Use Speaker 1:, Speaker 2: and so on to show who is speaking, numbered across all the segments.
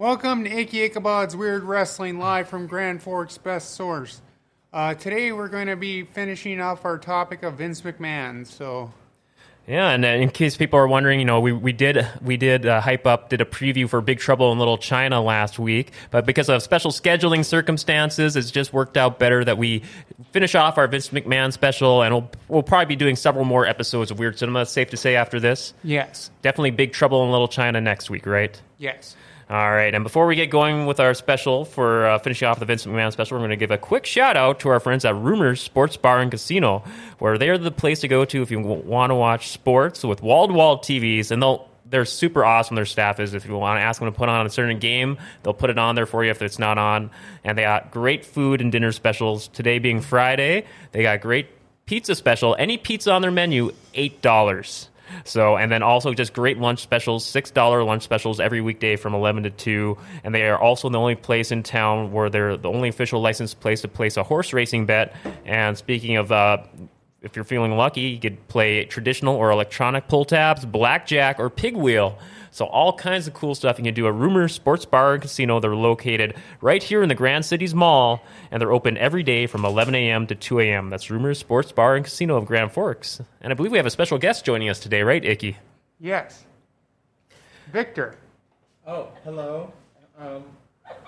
Speaker 1: Welcome to Icky Ichabod's Weird Wrestling live from Grand Forks Best Source. Uh, today we're going to be finishing off our topic of Vince McMahon. So,
Speaker 2: Yeah, and uh, in case people are wondering, you know, we, we did we did uh, hype up, did a preview for Big Trouble in Little China last week, but because of special scheduling circumstances, it's just worked out better that we finish off our Vince McMahon special, and we'll, we'll probably be doing several more episodes of Weird Cinema. Safe to say after this,
Speaker 1: yes,
Speaker 2: definitely Big Trouble in Little China next week, right?
Speaker 1: yes.
Speaker 2: All right, and before we get going with our special for uh, finishing off the Vincent McMahon special, we're going to give a quick shout out to our friends at Rumors Sports Bar and Casino, where they're the place to go to if you want to watch sports with wall to wall TVs, and they'll. They're super awesome. Their staff is. If you want to ask them to put on a certain game, they'll put it on there for you if it's not on. And they got great food and dinner specials. Today being Friday, they got great pizza special. Any pizza on their menu, eight dollars. So, and then also just great lunch specials, $6 lunch specials every weekday from 11 to 2. And they are also the only place in town where they're the only official licensed place to place a horse racing bet. And speaking of, uh, if you're feeling lucky, you could play traditional or electronic pull tabs, blackjack, or pig wheel. So all kinds of cool stuff. You can do a Rumor Sports Bar and Casino. They're located right here in the Grand Cities Mall, and they're open every day from 11 a.m. to 2 a.m. That's Rumor Sports Bar and Casino of Grand Forks. And I believe we have a special guest joining us today, right, Icky?
Speaker 1: Yes. Victor.
Speaker 3: Oh, hello. Um,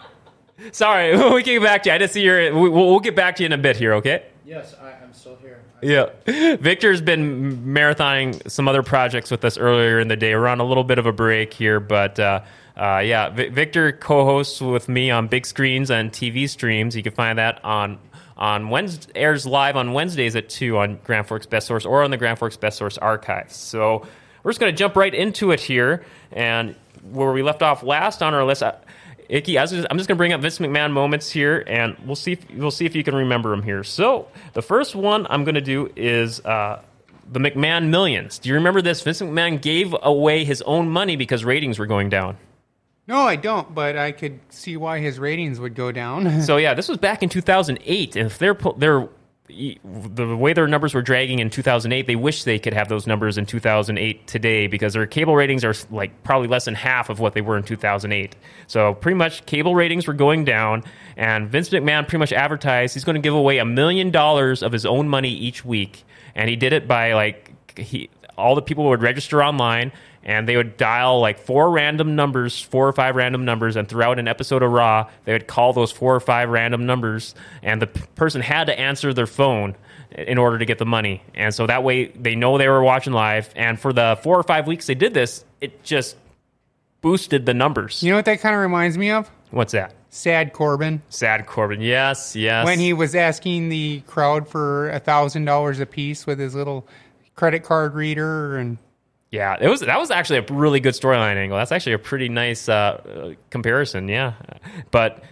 Speaker 2: Sorry, we can get back to you. I didn't see your. we- We'll, we'll get back to you in a bit here, okay?
Speaker 3: Yes, I, I'm still here. I,
Speaker 2: Yeah. Victor's been marathoning some other projects with us earlier in the day. We're on a little bit of a break here, but uh, uh, yeah, V- Victor co hosts with me on big screens and TV streams. You can find that on. On Wednesday, airs live on Wednesdays at 2 on Grand Forks Best Source or on the Grand Forks Best Source archives. So we're just going to jump right into it here. And where we left off last on our list, Icky, I was just, I'm just going to bring up Vince McMahon moments here, and we'll see. If, we'll see if you can remember them here. So the first one I'm going to do is uh, the McMahon Millions. Do you remember this? Vince McMahon gave away his own money because ratings were going down.
Speaker 1: No, I don't, but I could see why his ratings would go down.
Speaker 2: So yeah, this was back in 2008, and if they're they're the way their numbers were dragging in 2008, they wish they could have those numbers in 2008 today because their cable ratings are like probably less than half of what they were in 2008. So pretty much cable ratings were going down, and Vince McMahon pretty much advertised he's going to give away a million dollars of his own money each week, and he did it by like he all the people would register online and they would dial like four random numbers, four or five random numbers, and throughout an episode of Raw, they would call those four or five random numbers, and the p- person had to answer their phone in order to get the money. And so that way they know they were watching live. And for the four or five weeks they did this, it just boosted the numbers.
Speaker 1: you know what that kind of reminds me of?
Speaker 2: What's that?
Speaker 1: Sad Corbin.
Speaker 2: Sad Corbin. Yes, yes.
Speaker 1: When he was asking the crowd for a thousand dollars a piece with his little credit card reader and
Speaker 2: Yeah, it was that was actually a really good storyline angle. That's actually a pretty nice uh, comparison. Yeah, but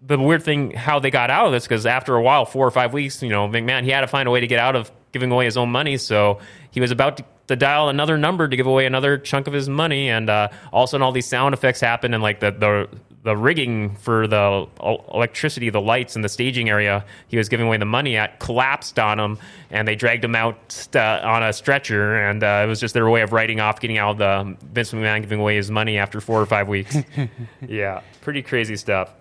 Speaker 2: the weird thing how they got out of this because after a while, four or five weeks, you know, McMahon he had to find a way to get out of giving away his own money. So he was about to, to dial another number to give away another chunk of his money, and uh, all of a sudden, all these sound effects happen, and like the the the rigging for the electricity, the lights, and the staging area he was giving away the money at collapsed on him, and they dragged him out uh, on a stretcher, and uh, it was just their way of writing off getting out of the Vince McMahon giving away his money after four or five weeks. yeah, pretty crazy stuff.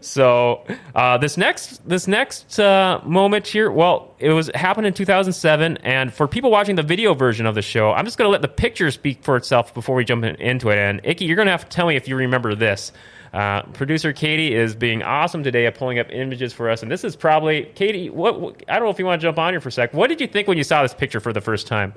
Speaker 2: So uh, this next this next uh, moment here, well, it was happened in 2007, and for people watching the video version of the show, I'm just going to let the picture speak for itself before we jump in, into it. And Icky, you're going to have to tell me if you remember this. Uh, producer Katie is being awesome today at pulling up images for us, and this is probably Katie. What, what I don't know if you want to jump on here for a sec. What did you think when you saw this picture for the first time?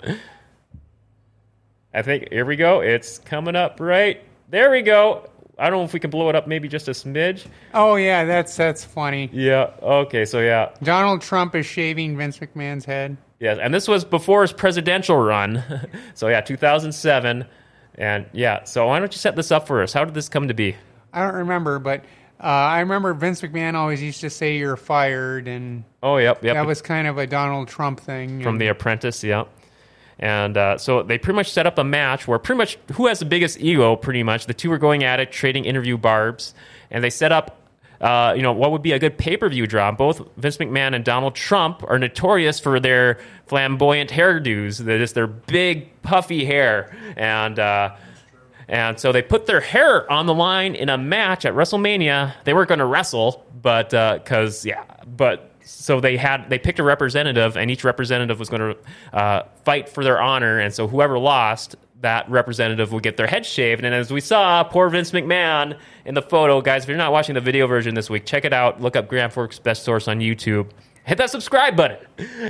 Speaker 2: I think here we go. It's coming up right there. We go. I don't know if we can blow it up, maybe just a smidge.
Speaker 1: oh yeah, that's that's funny.
Speaker 2: Yeah. Okay. So yeah.
Speaker 1: Donald Trump is shaving Vince McMahon's head.
Speaker 2: Yes, and this was before his presidential run. so yeah, 2007, and yeah. So why don't you set this up for us? How did this come to be?
Speaker 1: I don't remember, but uh, I remember Vince McMahon always used to say "you're fired," and
Speaker 2: Oh, yep, yep.
Speaker 1: that was kind of a Donald Trump thing.
Speaker 2: from
Speaker 1: and-
Speaker 2: The Apprentice, yeah. And uh, so they pretty much set up a match where pretty much who has the biggest ego, pretty much. The two were going at it, trading interview barbs. And they set up, uh, you know, what would be a good pay per view draw. Both Vince McMahon and Donald Trump are notorious for their flamboyant hairdos, they're just their big, puffy hair. And, uh, And so they put their hair on the line in a match at WrestleMania. They weren't going to wrestle, but because yeah, but so they had they picked a representative, and each representative was going to uh, fight for their honor. And so whoever lost, that representative would get their head shaved. And as we saw, poor Vince McMahon in the photo, guys. If you're not watching the video version this week, check it out. Look up Grand Forks Best Source on YouTube hit that subscribe button.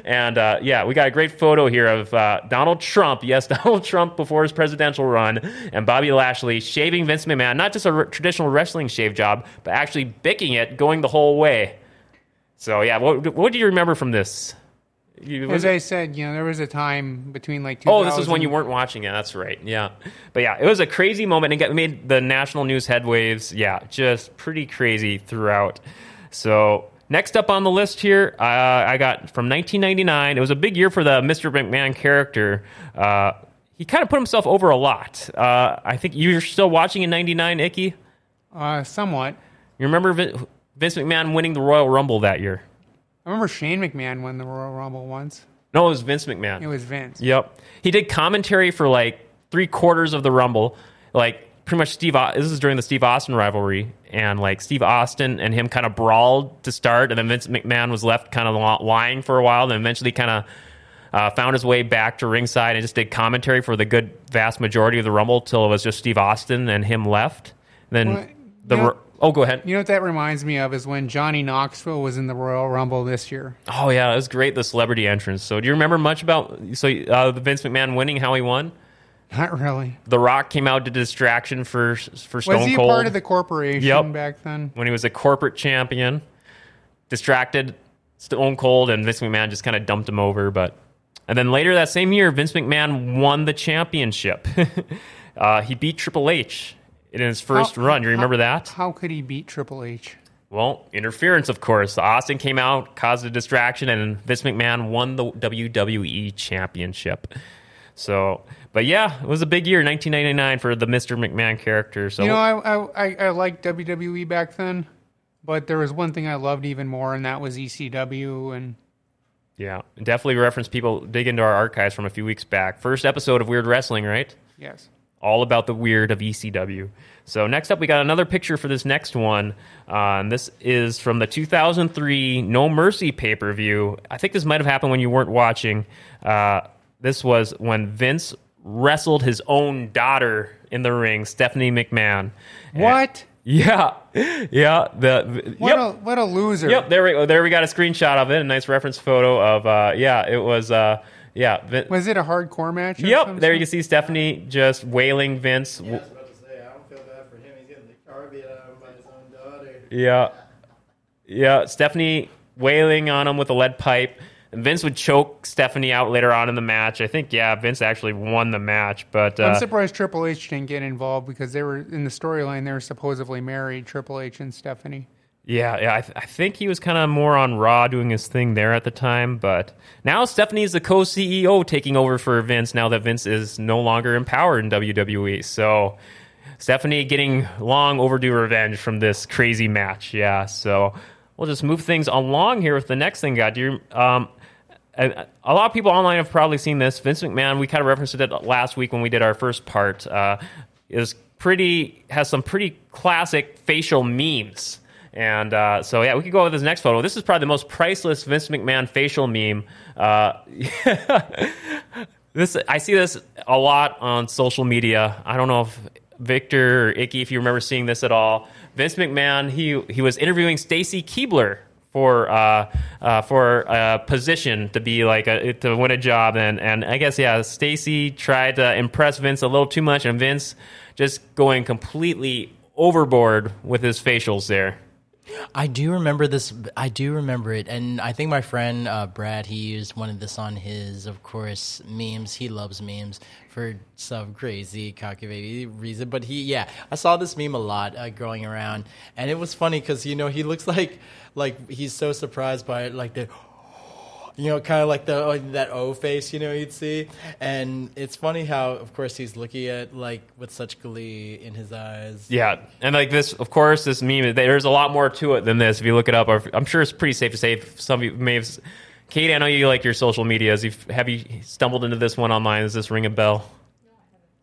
Speaker 2: And uh, yeah, we got a great photo here of uh, Donald Trump. Yes, Donald Trump before his presidential run, and Bobby Lashley shaving Vince McMahon. Not just a r- traditional wrestling shave job, but actually bicking it, going the whole way. So yeah, what, what do you remember from this? You,
Speaker 1: As I said, you know, there was a time between like.
Speaker 2: Oh, this was when you weren't watching it. That's right. Yeah, but yeah, it was a crazy moment and got made the national news headwaves. Yeah, just pretty crazy throughout. So Next up on the list here, uh, I got from 1999. It was a big year for the Mr. McMahon character. Uh, he kind of put himself over a lot. Uh, I think you're still watching in '99, Icky.
Speaker 1: Uh, somewhat.
Speaker 2: You remember Vin- Vince McMahon winning the Royal Rumble that year?
Speaker 1: I remember Shane McMahon won the Royal Rumble once.
Speaker 2: No, it was Vince McMahon.
Speaker 1: It was Vince.
Speaker 2: Yep. He did commentary for like three quarters of the Rumble. Like pretty much Steve. Austin, this is during the Steve Austin rivalry, and like Steve Austin and him kind of brawled to start, and then Vince McMahon was left kind of lying for a while, then eventually kind of. Uh, found his way back to ringside and just did commentary for the good vast majority of the Rumble till it was just Steve Austin and him left. Then
Speaker 1: Well,
Speaker 2: the
Speaker 1: you know-
Speaker 2: oh, go ahead.
Speaker 1: You know what that reminds me of is when Johnny Knoxville was in the Royal Rumble this year.
Speaker 2: Oh yeah, it was great the celebrity entrance. So do you remember much about so uh, the Vince McMahon winning how he won?
Speaker 1: Not really.
Speaker 2: The Rock came out to distraction for for Stone Cold.
Speaker 1: Was he
Speaker 2: Cold.
Speaker 1: part of the corporation
Speaker 2: Yep.
Speaker 1: back then?
Speaker 2: when he was a corporate champion, distracted Stone Cold, and Vince McMahon just kind of dumped him over. But and then later that same year, Vince McMahon won the championship. uh, he beat Triple H in his first
Speaker 1: How-
Speaker 2: run. You remember
Speaker 1: how-
Speaker 2: that?
Speaker 1: How could he beat Triple H?
Speaker 2: Well, interference, of course. Austin came out, caused a distraction, and Vince McMahon won the WWE Championship. So, but yeah, it was a big year, 1999, for the Mr. McMahon character. So,
Speaker 1: You know, I, I I I liked WWE back then, but there was one thing I loved even more, and that was ECW. And
Speaker 2: yeah, definitely reference people dig into our archives from a few weeks back. First episode of Weird Wrestling, right?
Speaker 1: yes,
Speaker 2: all about the weird of ECW. So next up, we got another picture for this next one. Uh, and this is from the 2003 No Mercy pay per view. I think this might have happened when you weren't watching. Uh, this was when Vince wrestled his own daughter in the ring, Stephanie McMahon. And-
Speaker 1: what?
Speaker 2: yeah, yeah. The
Speaker 1: What
Speaker 2: yep.
Speaker 1: a what a loser!
Speaker 2: Yep, there we there we got a screenshot of it, a nice reference photo of uh yeah, it was uh yeah, Vin-
Speaker 1: Was it a hardcore match? or
Speaker 2: Yep,
Speaker 1: some
Speaker 2: there you can see Stephanie just wailing Vince.
Speaker 3: Yeah, I was about to say, I don't feel bad for him. He's getting the car beat out of him by his own daughter.
Speaker 2: Yeah. Yeah, Stephanie wailing on him with a lead pipe. And Vince would choke Stephanie out later on in the match. I think, yeah, Vince actually won the match, but
Speaker 1: I'm
Speaker 2: uh,
Speaker 1: surprised Triple H didn't get involved because they were in the storyline. They were supposedly married, Triple H and Stephanie.
Speaker 2: yeah, yeah, I, th- I think he was kind of more on Raw doing his thing there at the time. But now Stephanie is the co CEO taking over for Vince now that Vince is no longer in power in WWE. So Stephanie getting long overdue revenge from this crazy match. Yeah, so we'll just move things along here with the next thing, God. Do you, um, a, a lot of people online have probably seen this. Vince McMahon, we kind of referenced it last week when we did our first part, uh, is pretty, has some pretty classic facial memes. And uh, so, yeah, we could go with this next photo. This is probably the most priceless Vince McMahon facial meme. Uh, this I see this a lot on social media. I don't know if Victor or Icky, if you remember seeing this at all. Vince McMahon, he he was interviewing Stacy Keibler for uh, uh, for a position to be like a, to win a job, and and I guess yeah, Stacy tried to impress Vince a little too much, and Vince just going completely overboard with his facials there.
Speaker 4: I do remember this. I do remember it, and I think my friend uh, Brad he used one of this on his, of course, memes. He loves memes for some crazy cocky baby reason. But he, yeah, I saw this meme a lot uh, going around, and it was funny because you know he looks like like he's so surprised by it, like the. You know, kind of like the like that O face, you know, you'd see, and it's funny how, of course, he's looking at like with such glee in his eyes.
Speaker 2: Yeah, and like this, of course, this meme. There's a lot more to it than this. If you look it up, I'm sure it's pretty safe to say. Some of you may have. Kate, I know you like your social medias. You've, have you stumbled into this one online? Does this ring a bell?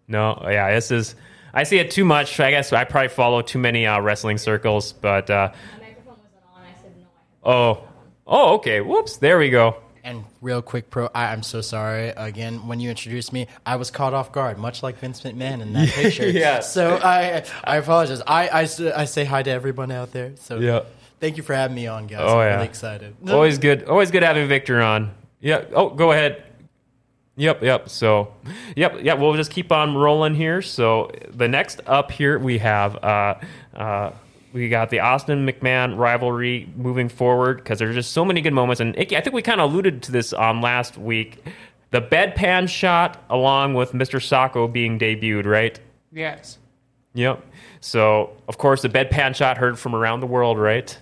Speaker 2: No, yeah, this is I see it too much. I guess I probably follow too many uh, wrestling circles. But uh,
Speaker 5: My microphone wasn't on. I said no. I
Speaker 2: oh, oh, okay. Whoops. There we go.
Speaker 4: And real quick, pro, I, I'm so sorry. Again, when you introduced me, I was caught off guard, much like Vince McMahon in that picture.
Speaker 2: Yes.
Speaker 4: So I, I apologize. I, I I say hi to everyone out there. So
Speaker 2: Yeah.
Speaker 4: thank you for having me on, guys.
Speaker 2: Oh,
Speaker 4: I'm
Speaker 2: yeah.
Speaker 4: really excited.
Speaker 2: Always good. Always good having Victor on. Yeah. Oh, go ahead. Yep. Yep. So, yep. Yeah. We'll just keep on rolling here. So the next up here we have. Uh, uh, we got the Austin McMahon rivalry moving forward because there's just so many good moments. And Icky, I think we kind of alluded to this on last week. The bedpan shot, along with Mr. Socko being debuted, right?
Speaker 1: Yes.
Speaker 2: Yep. So, of course, the bedpan shot heard from around the world, right?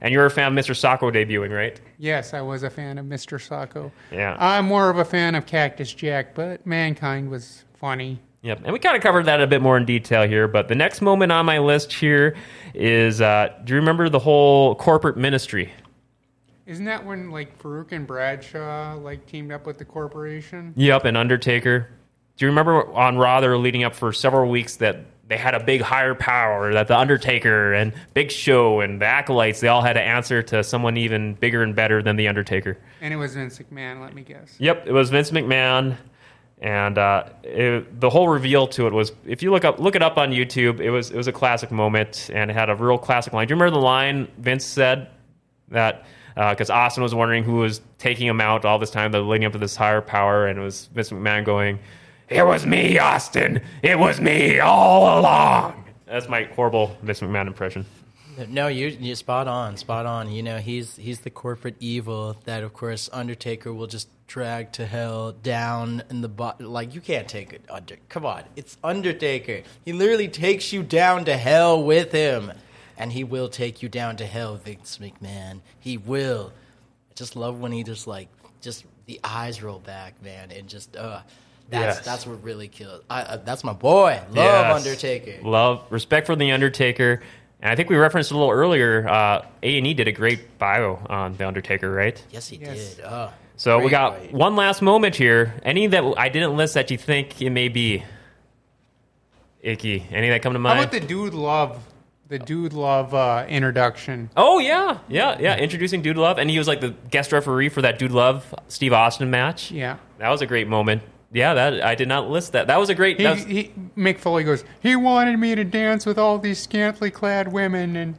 Speaker 2: And you're a fan of Mr. Socko debuting, right?
Speaker 1: Yes, I was a fan of Mr. Socko.
Speaker 2: Yeah.
Speaker 1: I'm more of a fan of Cactus Jack, but Mankind was funny.
Speaker 2: Yep, and we kind of covered that a bit more in detail here. But the next moment on my list here is: uh, Do you remember the whole corporate ministry?
Speaker 1: Isn't that when like Faarooq and Bradshaw like teamed up with the corporation?
Speaker 2: Yep, and Undertaker. Do you remember on Raw they were leading up for several weeks that they had a big higher power that the Undertaker and Big Show and the acolytes they all had to answer to someone even bigger and better than the Undertaker.
Speaker 1: And it was Vince McMahon, let me guess.
Speaker 2: Yep, it was Vince McMahon, and uh, it, the whole reveal to it was if you look up look it up on YouTube, it was it was a classic moment and it had a real classic line. Do you remember the line Vince said that because Austin was wondering who was taking him out all this time, the leading up to this higher power, and it was Vince McMahon going, "It was me, Austin. It was me all along." That's my horrible Vince McMahon impression.
Speaker 4: No, you you spot on, spot on. You know, he's he's the corporate evil that, of course, Undertaker will just drag to hell down in the bot. Like you can't take it. Under, come on, it's Undertaker. He literally takes you down to hell with him, and he will take you down to hell, Vince McMahon. He will. I just love when he just like just the eyes roll back, man, and just uh. That's
Speaker 2: Yes.
Speaker 4: that's what really kills. I, uh, that's my boy. Love
Speaker 2: Yes.
Speaker 4: Undertaker.
Speaker 2: Love, respect for the Undertaker. And I think we referenced a little earlier. Uh, A and E did a great bio on the Undertaker, right?
Speaker 4: Yes, he
Speaker 1: Yes.
Speaker 4: did. Oh,
Speaker 2: So we got
Speaker 4: fight.
Speaker 2: one last moment here. Any that I didn't list that you think it may be? Icky. Any that come to mind?
Speaker 1: How
Speaker 2: mind?
Speaker 1: about the Dude Love, the Dude Love uh, introduction?
Speaker 2: oh yeah, yeah, yeah. Introducing Dude Love, and he was like the guest referee for that Dude Love Steve Austin match.
Speaker 1: Yeah.
Speaker 2: that was a great moment. Yeah, that I did not list that. That was a great.
Speaker 1: He,
Speaker 2: was-
Speaker 1: he, Mick Foley goes, he wanted me to dance with all these scantily clad women, and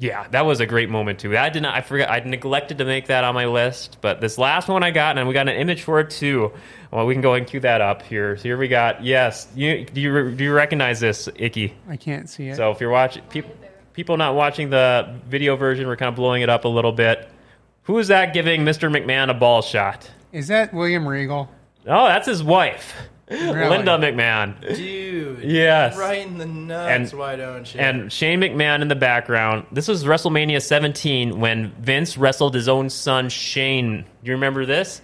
Speaker 2: Yeah, that was a great moment too. I did not. I forgot. I neglected to make that on my list, but this last one I got, and we got an image for it too. Well, we can go ahead and cue that up here. So here we got. Yes, you do you do you recognize this, Icky?
Speaker 1: I can't see it.
Speaker 2: So if you're watching, people people not watching the video version, we're kind of blowing it up a little bit. Who is that giving Mr. McMahon a ball shot?
Speaker 1: Is that William Regal?
Speaker 2: Oh, that's his wife, Linda McMahon.
Speaker 4: Dude.
Speaker 2: Yes.
Speaker 4: Right in the nuts,
Speaker 2: And-
Speaker 4: why don't you?
Speaker 2: And Shane McMahon in the background. This was WrestleMania 17 when Vince wrestled his own son Shane. Do you remember this?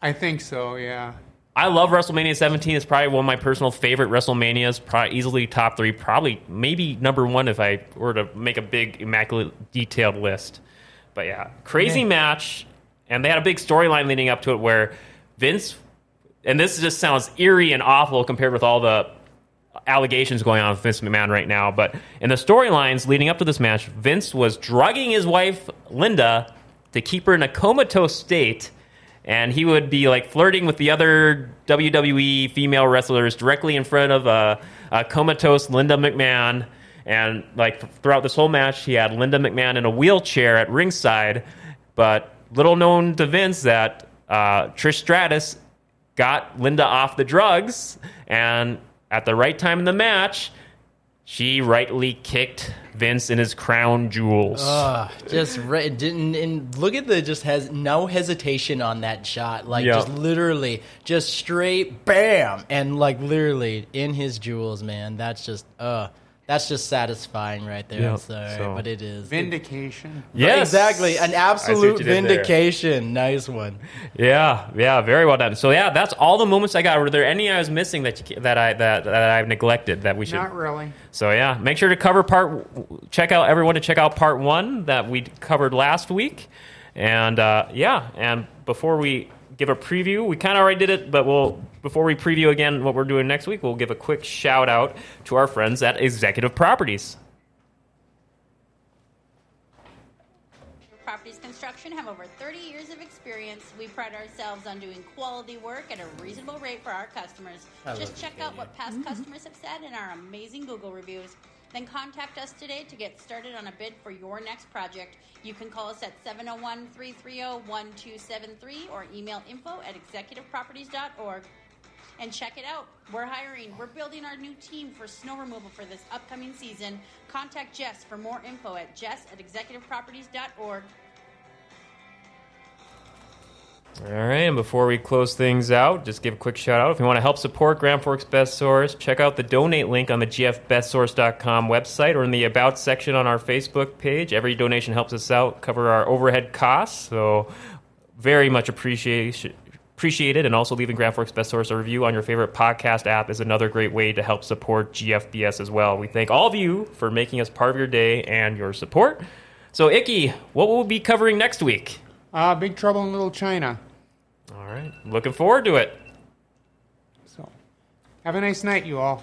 Speaker 1: I think so, yeah.
Speaker 2: I love WrestleMania 17. It's probably one of my personal favorite WrestleManias. Probably easily top three. Probably maybe number one if I were to make a big immaculate detailed list. But yeah, crazy
Speaker 4: Man.
Speaker 2: match, and they had a big storyline leading up to it where Vince, and this just sounds eerie and awful compared with all the allegations going on with Vince McMahon right now. But in the storylines leading up to this match, Vince was drugging his wife Linda to keep her in a comatose state, and he would be like flirting with the other WWE female wrestlers directly in front of a, a comatose Linda McMahon. And like throughout this whole match, he had Linda McMahon in a wheelchair at ringside. But little known to Vince that uh, Trish Stratus got Linda off the drugs, and at the right time in the match, she rightly kicked Vince in his crown jewels.
Speaker 4: Ugh, just re- didn't and look at the just has no hesitation on that shot. Like
Speaker 2: Yeah.
Speaker 4: just literally just straight bam! And like literally in his jewels man. That's just uh that's just satisfying right there
Speaker 2: Yeah,
Speaker 4: I'm sorry
Speaker 2: so-
Speaker 4: but it is
Speaker 1: Vindication.
Speaker 2: yes,
Speaker 4: exactly an absolute
Speaker 2: what there.
Speaker 4: vindication nice one
Speaker 2: Yeah, yeah, very well done. So yeah, that's all the moments I got. Were there any I was missing that you, that I that, that I've neglected that we should?
Speaker 1: Not really.
Speaker 2: So yeah, make sure to cover part. Check out everyone to check out part one that we covered last week, and uh, yeah, and before we give a preview. We kind of already did it, but we'll before we preview again what we're doing next week, we'll give a quick shout out to our friends at Executive Properties.
Speaker 6: Properties Construction have over 30 years of experience. We pride ourselves on doing quality work at a reasonable rate for our customers.
Speaker 4: I
Speaker 6: Just check out what past customers have said in our amazing Google reviews. Then contact us today to get started on a bid for your next project. You can call us at 701 330 1273 or email info at executiveproperties.org and check it out. We're hiring. We're building our new team for snow removal for this upcoming season. Contact Jess for more info at jess at executiveproperties.org.
Speaker 2: All right, and before we close things out, just give a quick shout out. If you want to help support Grand Forks Best Source, check out the donate link on the gfbestsource.com website or in the About section on our Facebook page. Every donation helps us out, cover our overhead costs. So, very much appreciation. Appreciated, and also leaving Grand Forks Best Source a review on your favorite podcast app is another great way to help support GFBS as well. We thank all of you for making us part of your day and your support. So, Icky, what will we be covering next week?
Speaker 1: Uh, Big Trouble in Little China.
Speaker 2: All right, looking forward to it.
Speaker 1: So, have a nice night, you all.